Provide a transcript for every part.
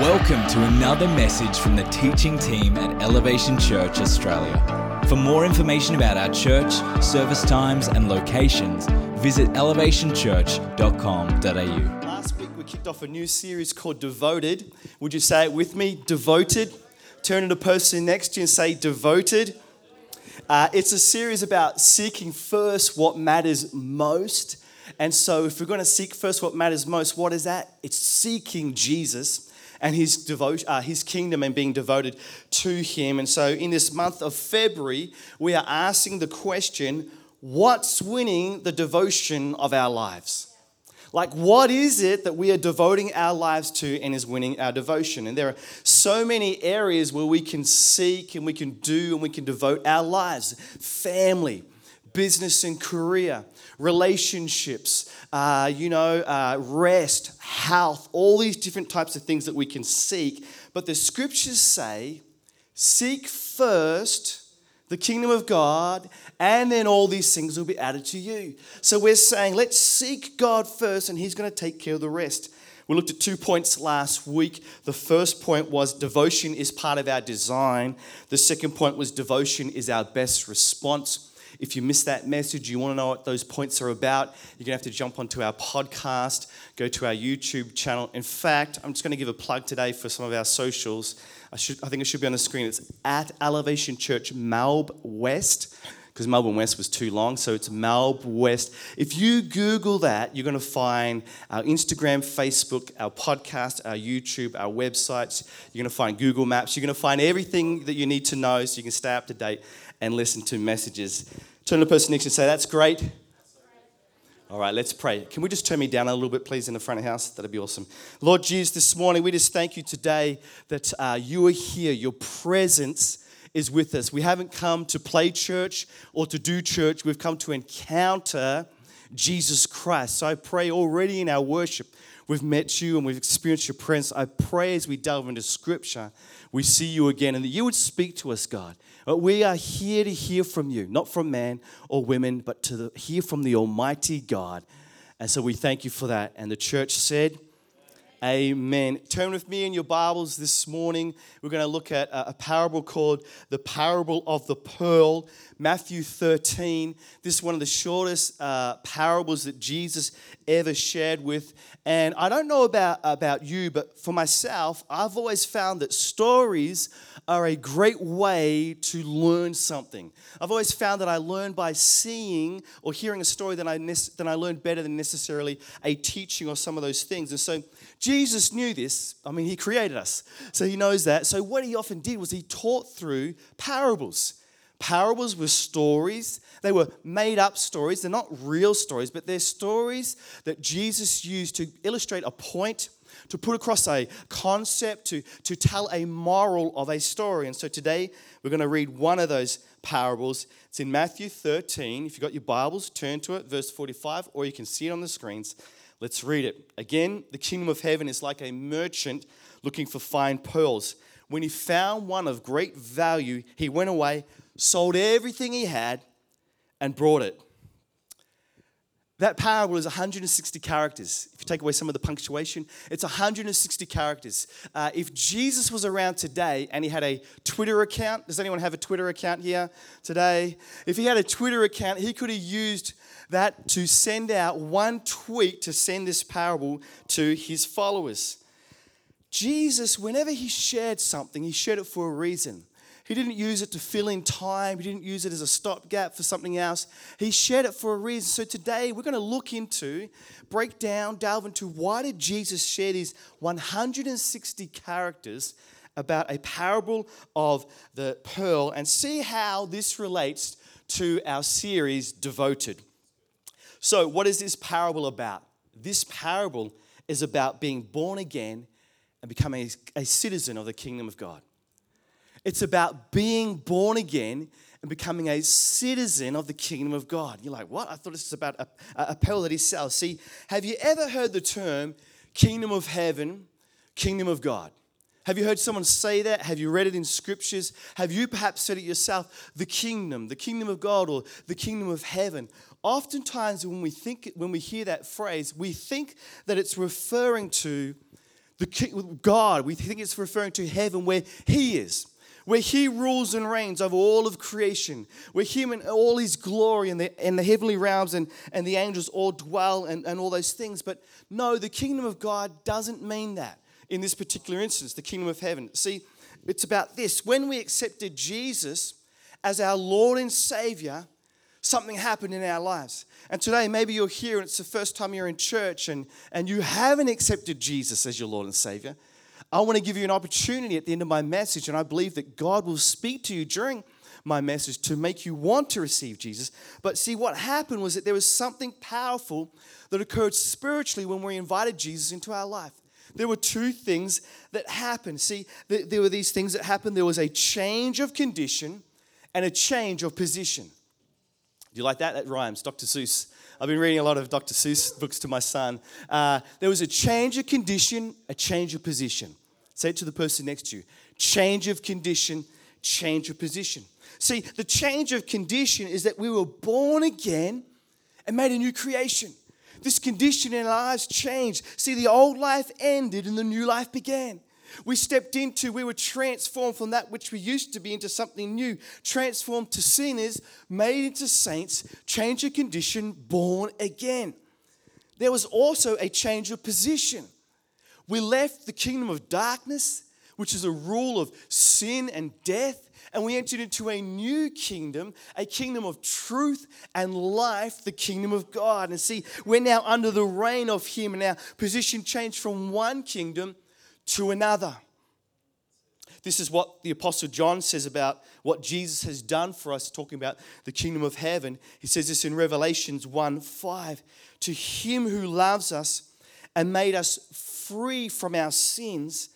Welcome to another message from the teaching team at Elevation Church Australia. For more information about our church, service times, and locations, visit elevationchurch.com.au. Last week we kicked off a new series called Devoted. Would you say it with me? Devoted. Turn to the person next to you and say, Devoted. Uh, it's a series about seeking first what matters most. And so, if we're going to seek first what matters most, what is that? It's seeking Jesus and his, devotion, uh, his kingdom and being devoted to him. And so, in this month of February, we are asking the question what's winning the devotion of our lives? Like, what is it that we are devoting our lives to and is winning our devotion? And there are so many areas where we can seek and we can do and we can devote our lives family, business and career, relationships, uh, you know, uh, rest, health, all these different types of things that we can seek. But the scriptures say, seek first the kingdom of God, and then all these things will be added to you. So we're saying, let's seek God first, and He's going to take care of the rest. We looked at two points last week. The first point was devotion is part of our design. The second point was devotion is our best response. If you missed that message, you want to know what those points are about, you're going to have to jump onto our podcast, go to our YouTube channel. In fact, I'm just going to give a plug today for some of our socials. I, should, I think it should be on the screen. It's at Elevation Church Melb West because Melbourne West was too long, so it's Melb West. If you Google that, you're going to find our Instagram, Facebook, our podcast, our YouTube, our websites. You're going to find Google Maps. You're going to find everything that you need to know so you can stay up to date and listen to messages. Turn to the person next to you and say, That's great. All right, let's pray. Can we just turn me down a little bit, please, in the front of the house? That'd be awesome. Lord Jesus, this morning we just thank you today that uh, you are here. Your presence is with us. We haven't come to play church or to do church, we've come to encounter Jesus Christ. So I pray already in our worship, we've met you and we've experienced your presence. I pray as we delve into scripture, we see you again and that you would speak to us, God. Uh, we are here to hear from you, not from man or women, but to hear from the Almighty God. And so we thank you for that. And the church said, Amen. Turn with me in your Bibles this morning. We're going to look at a parable called the Parable of the Pearl, Matthew 13. This is one of the shortest uh, parables that Jesus ever shared with. And I don't know about, about you, but for myself, I've always found that stories are a great way to learn something. I've always found that I learn by seeing or hearing a story than I, than I learn better than necessarily a teaching or some of those things. And so, Jesus knew this. I mean, he created us, so he knows that. So, what he often did was he taught through parables. Parables were stories. They were made up stories. They're not real stories, but they're stories that Jesus used to illustrate a point, to put across a concept, to, to tell a moral of a story. And so today we're going to read one of those parables. It's in Matthew 13. If you've got your Bibles, turn to it, verse 45, or you can see it on the screens. Let's read it. Again, the kingdom of heaven is like a merchant looking for fine pearls. When he found one of great value, he went away, sold everything he had, and brought it. That parable is 160 characters. If you take away some of the punctuation, it's 160 characters. Uh, if Jesus was around today and he had a Twitter account, does anyone have a Twitter account here today? If he had a Twitter account, he could have used that to send out one tweet to send this parable to his followers. Jesus, whenever he shared something, he shared it for a reason. He didn't use it to fill in time. He didn't use it as a stopgap for something else. He shared it for a reason. So today we're going to look into, break down, delve into why did Jesus share these 160 characters about a parable of the pearl and see how this relates to our series Devoted. So, what is this parable about? This parable is about being born again and becoming a, a citizen of the kingdom of God. It's about being born again and becoming a citizen of the kingdom of God. You're like, what? I thought this was about a, a pearl that he sells. See, have you ever heard the term kingdom of heaven, kingdom of God? Have you heard someone say that? Have you read it in scriptures? Have you perhaps said it yourself? The kingdom, the kingdom of God, or the kingdom of heaven. Oftentimes, when we think, when we hear that phrase, we think that it's referring to the God, we think it's referring to heaven where He is, where He rules and reigns over all of creation, where Him and all His glory and the, and the heavenly realms and, and the angels all dwell and, and all those things. But no, the kingdom of God doesn't mean that in this particular instance, the kingdom of heaven. See, it's about this. When we accepted Jesus as our Lord and Savior, something happened in our lives. And today, maybe you're here and it's the first time you're in church and, and you haven't accepted Jesus as your Lord and Savior. I want to give you an opportunity at the end of my message, and I believe that God will speak to you during my message to make you want to receive Jesus. But see, what happened was that there was something powerful that occurred spiritually when we invited Jesus into our life. There were two things that happened. See, there were these things that happened. There was a change of condition and a change of position. Do you like that? That rhymes. Dr. Seuss. I've been reading a lot of Dr. Seuss books to my son. Uh, there was a change of condition, a change of position. Say it to the person next to you. Change of condition, change of position. See, the change of condition is that we were born again and made a new creation. This condition in our lives changed. See, the old life ended and the new life began. We stepped into, we were transformed from that which we used to be into something new, transformed to sinners, made into saints, change of condition, born again. There was also a change of position. We left the kingdom of darkness, which is a rule of sin and death, and we entered into a new kingdom, a kingdom of truth and life, the kingdom of God. And see, we're now under the reign of Him, and our position changed from one kingdom to another. This is what the Apostle John says about what Jesus has done for us, talking about the kingdom of heaven. He says this in Revelations 1 5. To him who loves us and made us free from our sins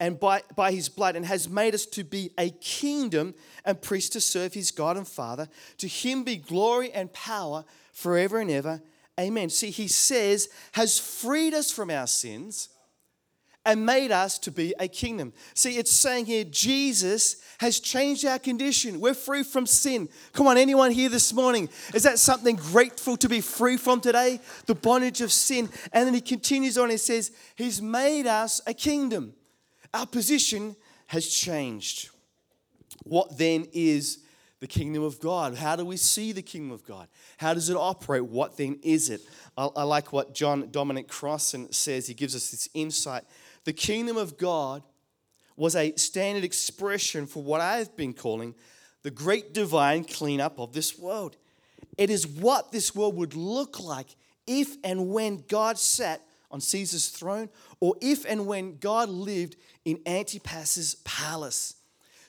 and by, by his blood and has made us to be a kingdom and priests to serve his God and Father. To him be glory and power forever and ever. Amen. See, he says, has freed us from our sins and made us to be a kingdom. See, it's saying here, Jesus has changed our condition. We're free from sin. Come on, anyone here this morning? Is that something grateful to be free from today? The bondage of sin. And then he continues on and says, He's made us a kingdom. Our position has changed. What then is the kingdom of God? How do we see the kingdom of God? How does it operate? What then is it? I, I like what John Dominic Crossan says. He gives us this insight. The kingdom of God was a standard expression for what I've been calling the great divine cleanup of this world. It is what this world would look like if and when God sat on Caesar's throne, or if and when God lived in Antipas's palace.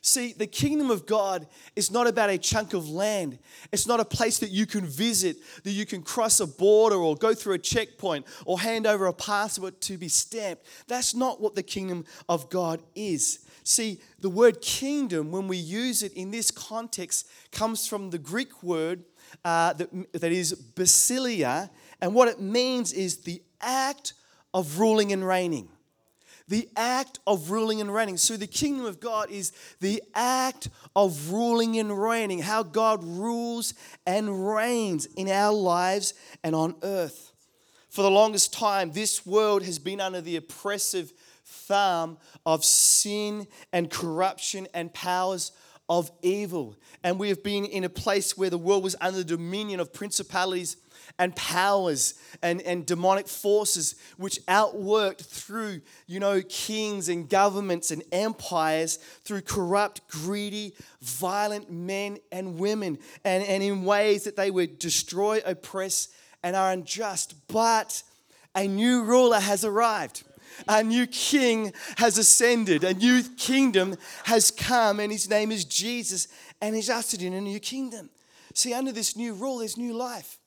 See, the kingdom of God is not about a chunk of land. It's not a place that you can visit, that you can cross a border or go through a checkpoint or hand over a passport to be stamped. That's not what the kingdom of God is. See, the word kingdom, when we use it in this context, comes from the Greek word uh, that, that is basileia, And what it means is the act of ruling and reigning. The act of ruling and reigning. So, the kingdom of God is the act of ruling and reigning, how God rules and reigns in our lives and on earth. For the longest time, this world has been under the oppressive thumb of sin and corruption and powers of evil. And we have been in a place where the world was under the dominion of principalities and powers and, and demonic forces which outworked through, you know, kings and governments and empires through corrupt, greedy, violent men and women, and, and in ways that they would destroy, oppress, and are unjust. But a new ruler has arrived. A new king has ascended. A new kingdom has come, and his name is Jesus, and he's ushered in a new kingdom. See, under this new rule, there's new life.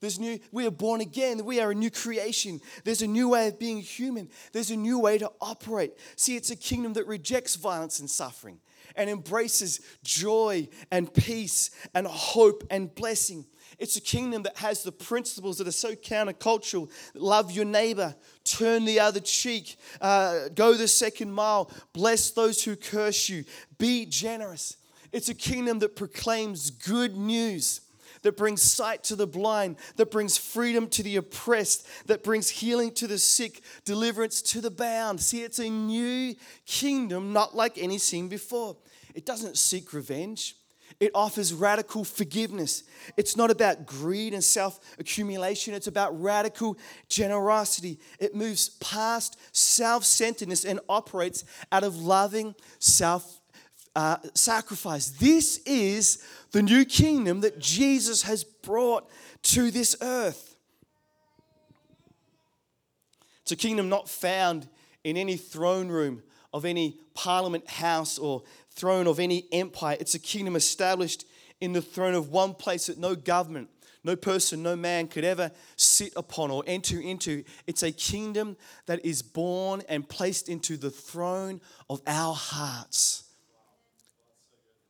There's new, we are born again. We are a new creation. There's a new way of being human. There's a new way to operate. See, it's a kingdom that rejects violence and suffering and embraces joy and peace and hope and blessing. It's a kingdom that has the principles that are so countercultural. Love your neighbor, turn the other cheek, uh, go the second mile, bless those who curse you, be generous. It's a kingdom that proclaims good news that brings sight to the blind, that brings freedom to the oppressed, that brings healing to the sick, deliverance to the bound. See, it's a new kingdom, not like any seen before. It doesn't seek revenge. It offers radical forgiveness. It's not about greed and self accumulation, it's about radical generosity. It moves past self centeredness and operates out of loving self uh, sacrifice. This is the new kingdom that Jesus has brought to this earth. It's a kingdom not found in any throne room of any parliament house or throne of any empire. It's a kingdom established in the throne of one place that no government, no person, no man could ever sit upon or enter into. It's a kingdom that is born and placed into the throne of our hearts.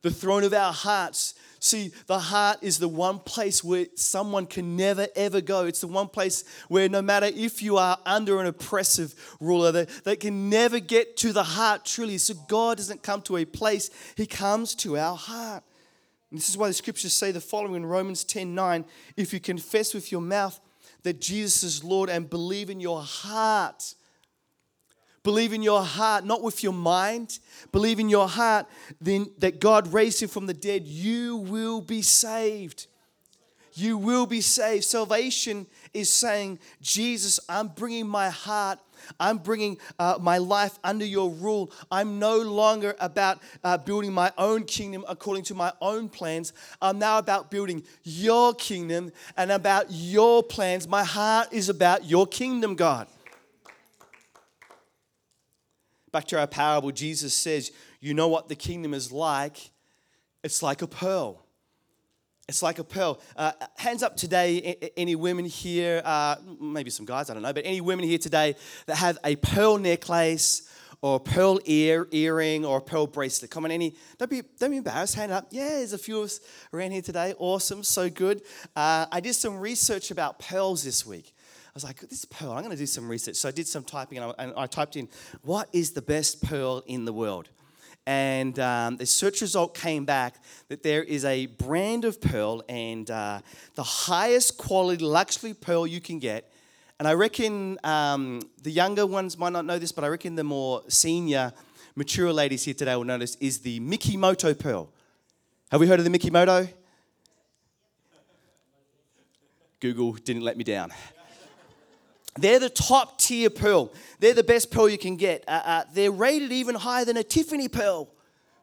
The throne of our hearts See, the heart is the one place where someone can never ever go. It's the one place where no matter if you are under an oppressive ruler, they, they can never get to the heart truly. So God doesn't come to a place, He comes to our heart. And this is why the scriptures say the following in Romans 10 9 if you confess with your mouth that Jesus is Lord and believe in your heart Believe in your heart, not with your mind. Believe in your heart then that God raised him from the dead. You will be saved. You will be saved. Salvation is saying, Jesus, I'm bringing my heart, I'm bringing uh, my life under your rule. I'm no longer about uh, building my own kingdom according to my own plans. I'm now about building your kingdom and about your plans. My heart is about your kingdom, God. Back to our parable, Jesus says, You know what the kingdom is like? It's like a pearl. It's like a pearl. Uh, hands up today, any women here, uh, maybe some guys, I don't know, but any women here today that have a pearl necklace or a pearl ear earring or a pearl bracelet. Come on, any? Don't be don't be embarrassed. Hand up. Yeah, there's a few of us around here today. Awesome, so good. Uh, I did some research about pearls this week. I was like, this pearl, I'm going to do some research. So I did some typing and I, and I typed in, what is the best pearl in the world? And um, the search result came back that there is a brand of pearl and uh, the highest quality luxury pearl you can get. And I reckon um, the younger ones might not know this, but I reckon the more senior, mature ladies here today will notice is the Mikimoto pearl. Have we heard of the Mikimoto? Google didn't let me down. They're the top tier pearl. They're the best pearl you can get. Uh, uh, they're rated even higher than a Tiffany pearl,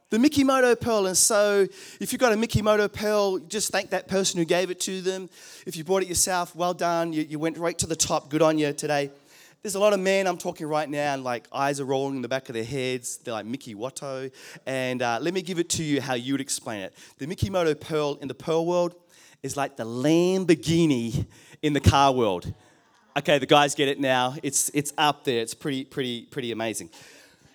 the Mikimoto pearl. And so, if you've got a Mikimoto pearl, just thank that person who gave it to them. If you bought it yourself, well done. You, you went right to the top. Good on you today. There's a lot of men I'm talking right now, and like eyes are rolling in the back of their heads. They're like Mickey Watto. And uh, let me give it to you how you would explain it. The Mikimoto pearl in the pearl world is like the Lamborghini in the car world. Okay, the guys get it now. It's, it's up there. It's pretty, pretty, pretty amazing.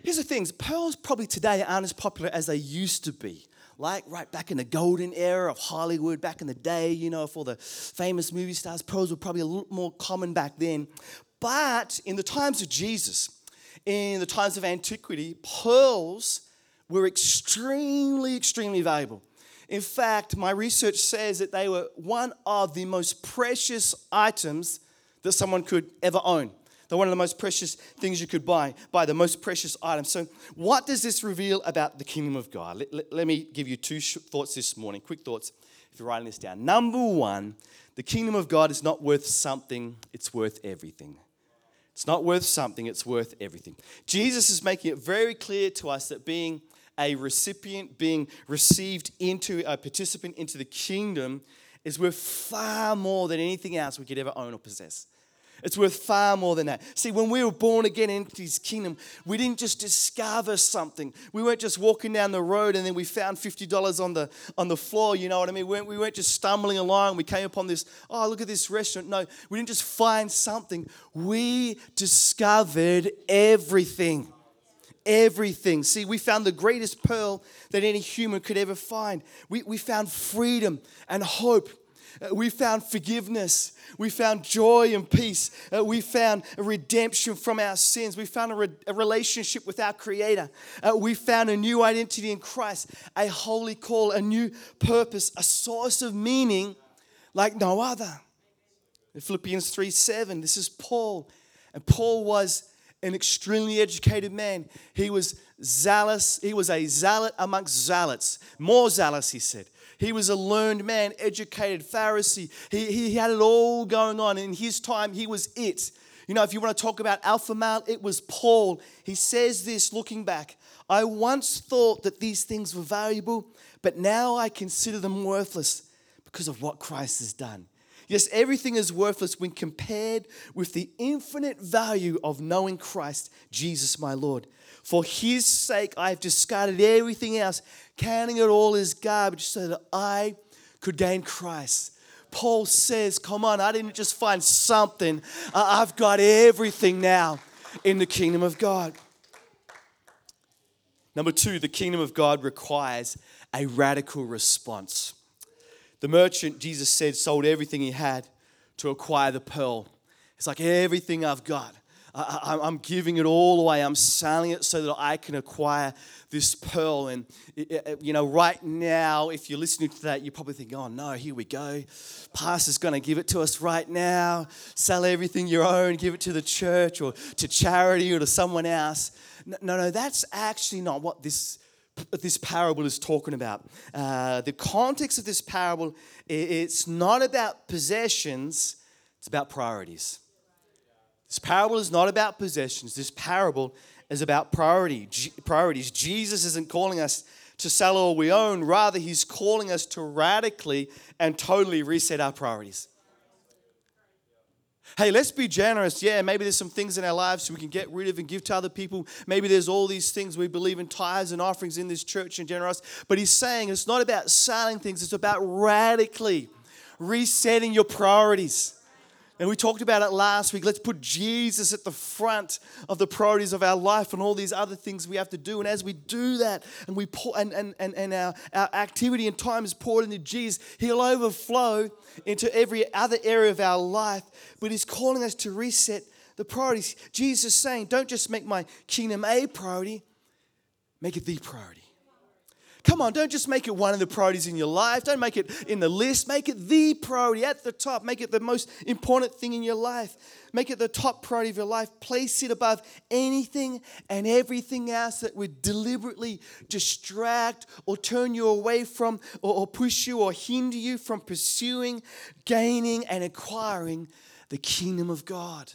Here's the things pearls probably today aren't as popular as they used to be. Like right back in the golden era of Hollywood, back in the day, you know, for the famous movie stars, pearls were probably a little more common back then. But in the times of Jesus, in the times of antiquity, pearls were extremely, extremely valuable. In fact, my research says that they were one of the most precious items that someone could ever own. They're one of the most precious things you could buy, buy the most precious item. So, what does this reveal about the kingdom of God? Let, let, let me give you two sh- thoughts this morning, quick thoughts, if you're writing this down. Number one, the kingdom of God is not worth something, it's worth everything. It's not worth something, it's worth everything. Jesus is making it very clear to us that being a recipient, being received into a participant into the kingdom, is worth far more than anything else we could ever own or possess. It's worth far more than that. See, when we were born again into his kingdom, we didn't just discover something. We weren't just walking down the road and then we found $50 on the, on the floor, you know what I mean? We weren't, we weren't just stumbling along. We came upon this, oh, look at this restaurant. No, we didn't just find something. We discovered everything. Everything. See, we found the greatest pearl that any human could ever find. We, we found freedom and hope we found forgiveness. We found joy and peace. Uh, we found a redemption from our sins. We found a, re- a relationship with our Creator. Uh, we found a new identity in Christ, a holy call, a new purpose, a source of meaning like no other. In Philippians 3 7, this is Paul. And Paul was an extremely educated man. He was zealous. He was a zealot amongst zealots. More zealous, he said. He was a learned man, educated Pharisee. He, he had it all going on. In his time, he was it. You know, if you want to talk about alpha male, it was Paul. He says this looking back I once thought that these things were valuable, but now I consider them worthless because of what Christ has done. Yes, everything is worthless when compared with the infinite value of knowing Christ, Jesus my Lord. For his sake, I have discarded everything else, counting it all as garbage so that I could gain Christ. Paul says, Come on, I didn't just find something, I've got everything now in the kingdom of God. Number two, the kingdom of God requires a radical response. The merchant, Jesus said, sold everything he had to acquire the pearl. It's like everything I've got. I, am giving it all away. I'm selling it so that I can acquire this pearl. And, you know, right now, if you're listening to that, you probably think, oh no, here we go. Pastor's going to give it to us right now. Sell everything you own, give it to the church or to charity or to someone else. No, no, that's actually not what this this parable is talking about. Uh, the context of this parable, it's not about possessions, it's about priorities. This parable is not about possessions. This parable is about priority, priorities. Jesus isn't calling us to sell all we own, rather, he's calling us to radically and totally reset our priorities. Hey, let's be generous. Yeah, maybe there's some things in our lives we can get rid of and give to other people. Maybe there's all these things we believe in tithes and offerings in this church and generosity. But he's saying it's not about selling things, it's about radically resetting your priorities. And we talked about it last week. Let's put Jesus at the front of the priorities of our life and all these other things we have to do. And as we do that and we pour and, and, and, and our, our activity and time is poured into Jesus, He'll overflow into every other area of our life. But He's calling us to reset the priorities. Jesus is saying, don't just make my kingdom a priority, make it the priority. Come on, don't just make it one of the priorities in your life. Don't make it in the list. Make it the priority at the top. Make it the most important thing in your life. Make it the top priority of your life. Place it above anything and everything else that would deliberately distract or turn you away from or, or push you or hinder you from pursuing, gaining, and acquiring the kingdom of God.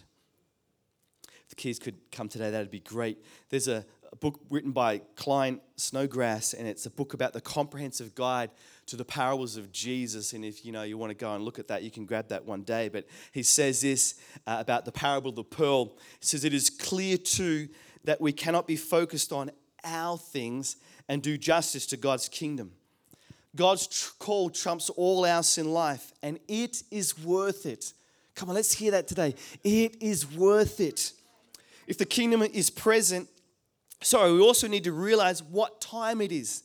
If the keys could come today, that'd be great. There's a, a book written by Klyne Snodgrass, and it's a book about the comprehensive guide to the parables of Jesus. And if you know you want to go and look at that, you can grab that one day. But he says this uh, about the parable of the pearl. He says it is clear too that we cannot be focused on our things and do justice to God's kingdom. God's tr- call trumps all else in life, and it is worth it. Come on, let's hear that today. It is worth it. If the kingdom is present, Sorry, we also need to realize what time it is.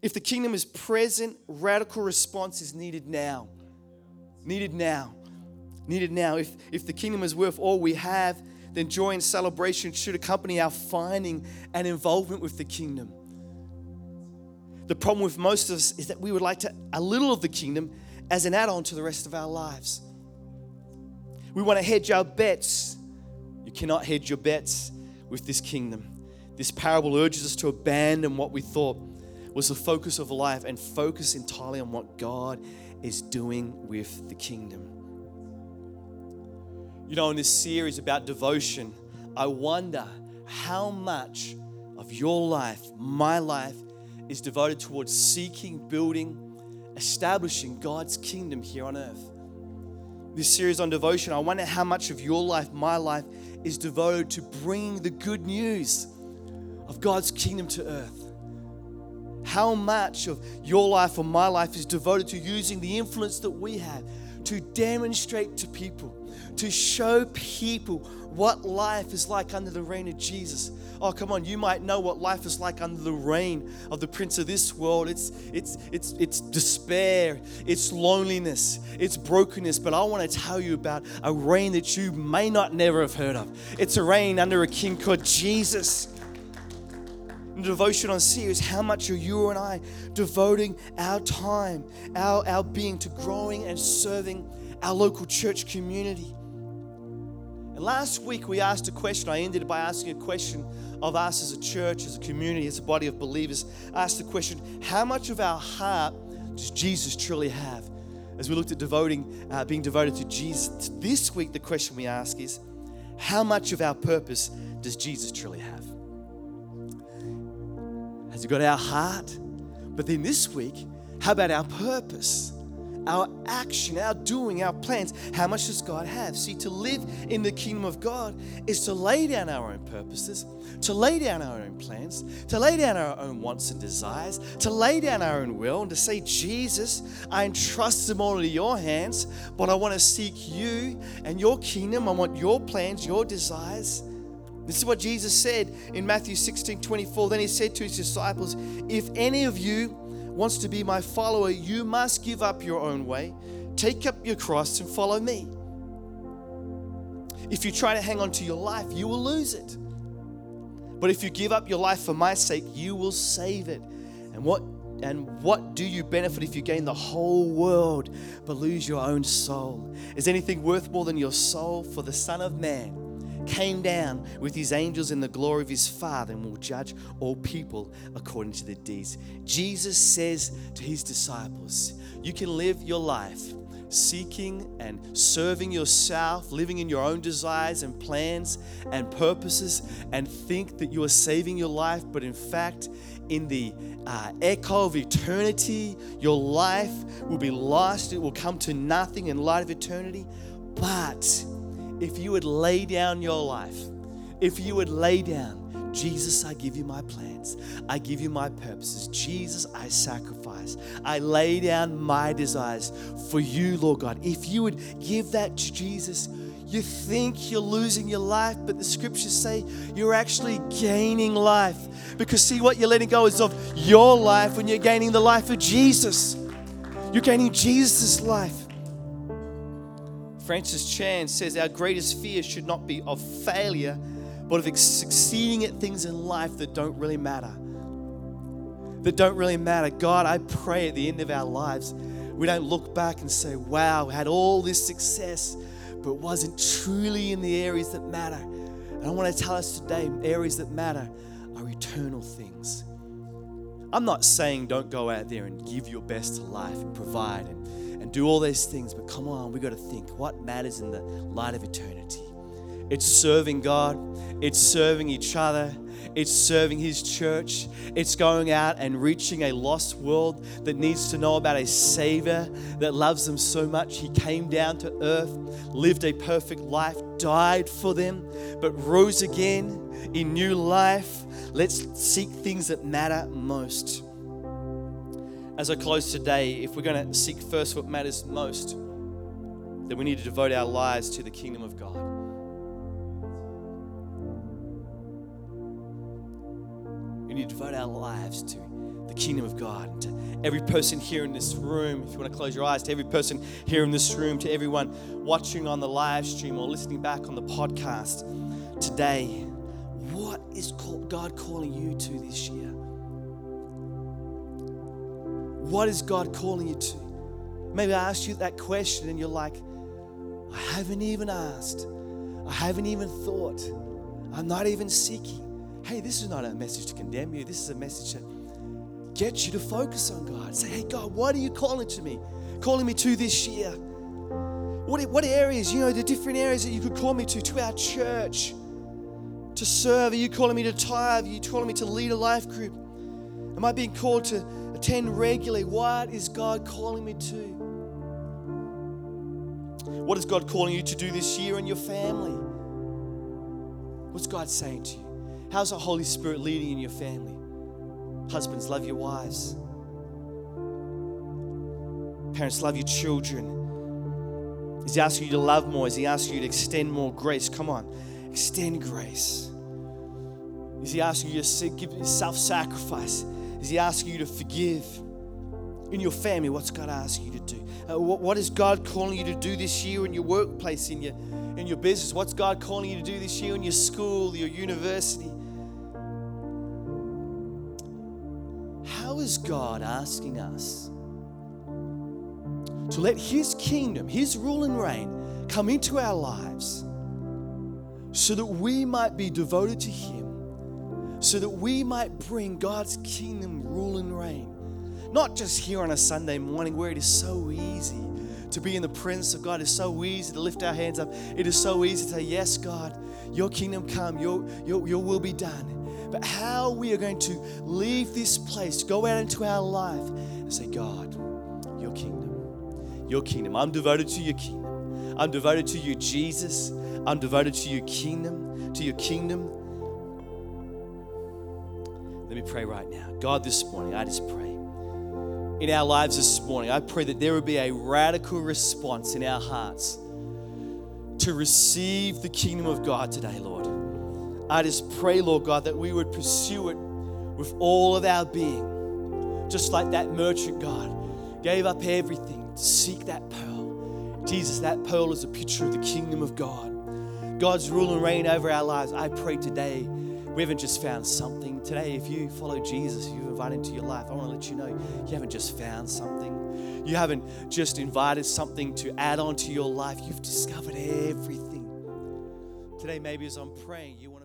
If the kingdom is present, radical response is needed now. Needed now. Needed now. If, if the kingdom is worth all we have, then joy and celebration should accompany our finding and involvement with the kingdom. The problem with most of us is that we would like to a little of the kingdom as an add on to the rest of our lives. We want to hedge our bets. You cannot hedge your bets with this kingdom. This parable urges us to abandon what we thought was the focus of life and focus entirely on what God is doing with the kingdom. You know, in this series about devotion, I wonder how much of your life, my life, is devoted towards seeking, building, establishing God's kingdom here on earth. This series on devotion, I wonder how much of your life, my life, is devoted to bringing the good news of God's kingdom to earth. How much of your life or my life is devoted to using the influence that we have to demonstrate to people, to show people what life is like under the reign of Jesus. Oh, come on, you might know what life is like under the reign of the prince of this world. It's it's it's it's despair, it's loneliness, it's brokenness, but I want to tell you about a reign that you may not never have heard of. It's a reign under a king called Jesus. Devotion on series, how much are you and I devoting our time, our, our being to growing and serving our local church community? And last week we asked a question. I ended by asking a question of us as a church, as a community, as a body of believers. Asked the question how much of our heart does Jesus truly have? As we looked at devoting, uh, being devoted to Jesus, this week the question we ask is how much of our purpose does Jesus truly have? Has he got our heart? But then this week, how about our purpose? our action, our doing, our plans, how much does God have? See, to live in the kingdom of God is to lay down our own purposes, to lay down our own plans, to lay down our own wants and desires, to lay down our own will, and to say, Jesus, I entrust them all into your hands, but I want to seek you and your kingdom. I want your plans, your desires. This is what Jesus said in Matthew 16 24. Then he said to his disciples, If any of you wants to be my follower, you must give up your own way, take up your cross, and follow me. If you try to hang on to your life, you will lose it. But if you give up your life for my sake, you will save it. And what and what do you benefit if you gain the whole world but lose your own soul? Is anything worth more than your soul? For the Son of Man came down with his angels in the glory of his Father and will judge all people according to their deeds. Jesus says to his disciples, You can live your life seeking and serving yourself, living in your own desires and plans and purposes, and think that you are saving your life, but in fact, in the uh, echo of eternity, your life will be lost. It will come to nothing in light of eternity. But if you would lay down your life, if you would lay down, Jesus, I give you my plans. I give you my purposes. Jesus, I sacrifice. I lay down my desires for you, Lord God. If you would give that to Jesus, you think you're losing your life, but the scriptures say you're actually gaining life. Because see, what you're letting go is of your life when you're gaining the life of Jesus. You're gaining Jesus' life. Francis Chan says our greatest fear should not be of failure, but of succeeding at things in life that don't really matter. That don't really matter. God, I pray at the end of our lives, we don't look back and say, wow, we had all this success, but wasn't truly in the areas that matter. And I want to tell us today areas that matter are eternal things. I'm not saying don't go out there and give your best to life and provide and and do all these things, but come on, we got to think what matters in the light of eternity. It's serving God, it's serving each other, it's serving His church, it's going out and reaching a lost world that needs to know about a Savior that loves them so much. He came down to earth, lived a perfect life, died for them, but rose again in new life. Let's seek things that matter most as I close today, if we're going to seek first what matters most, then we need to devote our lives to the kingdom of God. We need to devote our lives to the kingdom of God. And to every person here in this room, if you want to close your eyes, to every person here in this room, to everyone watching on the live stream or listening back on the podcast today, what is God calling you to this year? What is God calling you to? Maybe I asked you that question and you're like, I haven't even asked. I haven't even thought. I'm not even seeking. Hey, this is not a message to condemn you. This is a message to get you to focus on God. Say, hey, God, what are you calling to me? Calling me to this year? What, what areas, you know, the different areas that you could call me to, to our church, to serve? Are you calling me to tithe? Are you calling me to lead a life group? Am I being called to attend regularly. What is God calling me to? What is God calling you to do this year in your family? What's God saying to you? How's the Holy Spirit leading in your family? Husbands, love your wives. Parents, love your children. Is He asking you to love more? Is He asking you to extend more grace? Come on, extend grace. Is He asking you to give self sacrifice? Is He asking you to forgive? In your family, what's God asking you to do? Uh, what, what is God calling you to do this year in your workplace, in your, in your business? What's God calling you to do this year in your school, your university? how is God asking us to let His kingdom, His rule and reign come into our lives so that we might be devoted to Him, so that we might bring God's kingdom rule and reign? Not just here on a Sunday morning where it is so easy to be in the presence of God. It's so easy to lift our hands up. It is so easy to say, Yes, God, your kingdom come, your, your, your will be done. But how we are going to leave this place, go out into our life and say, God, your kingdom, your kingdom. I'm devoted to your kingdom. I'm devoted to you, Jesus. I'm devoted to your kingdom, to your kingdom. Me pray right now. God, this morning, I just pray in our lives this morning, I pray that there would be a radical response in our hearts to receive the kingdom of God today, Lord. I just pray, Lord God, that we would pursue it with all of our being. Just like that merchant, God, gave up everything to seek that pearl. Jesus, that pearl is a picture of the kingdom of God. God's rule and reign over our lives. I pray today we haven't just found something. Today, if you follow Jesus, you've invited into your life, I want to let you know you haven't just found something. You haven't just invited something to add on to your life. You've discovered everything. Today, maybe as I'm praying, you want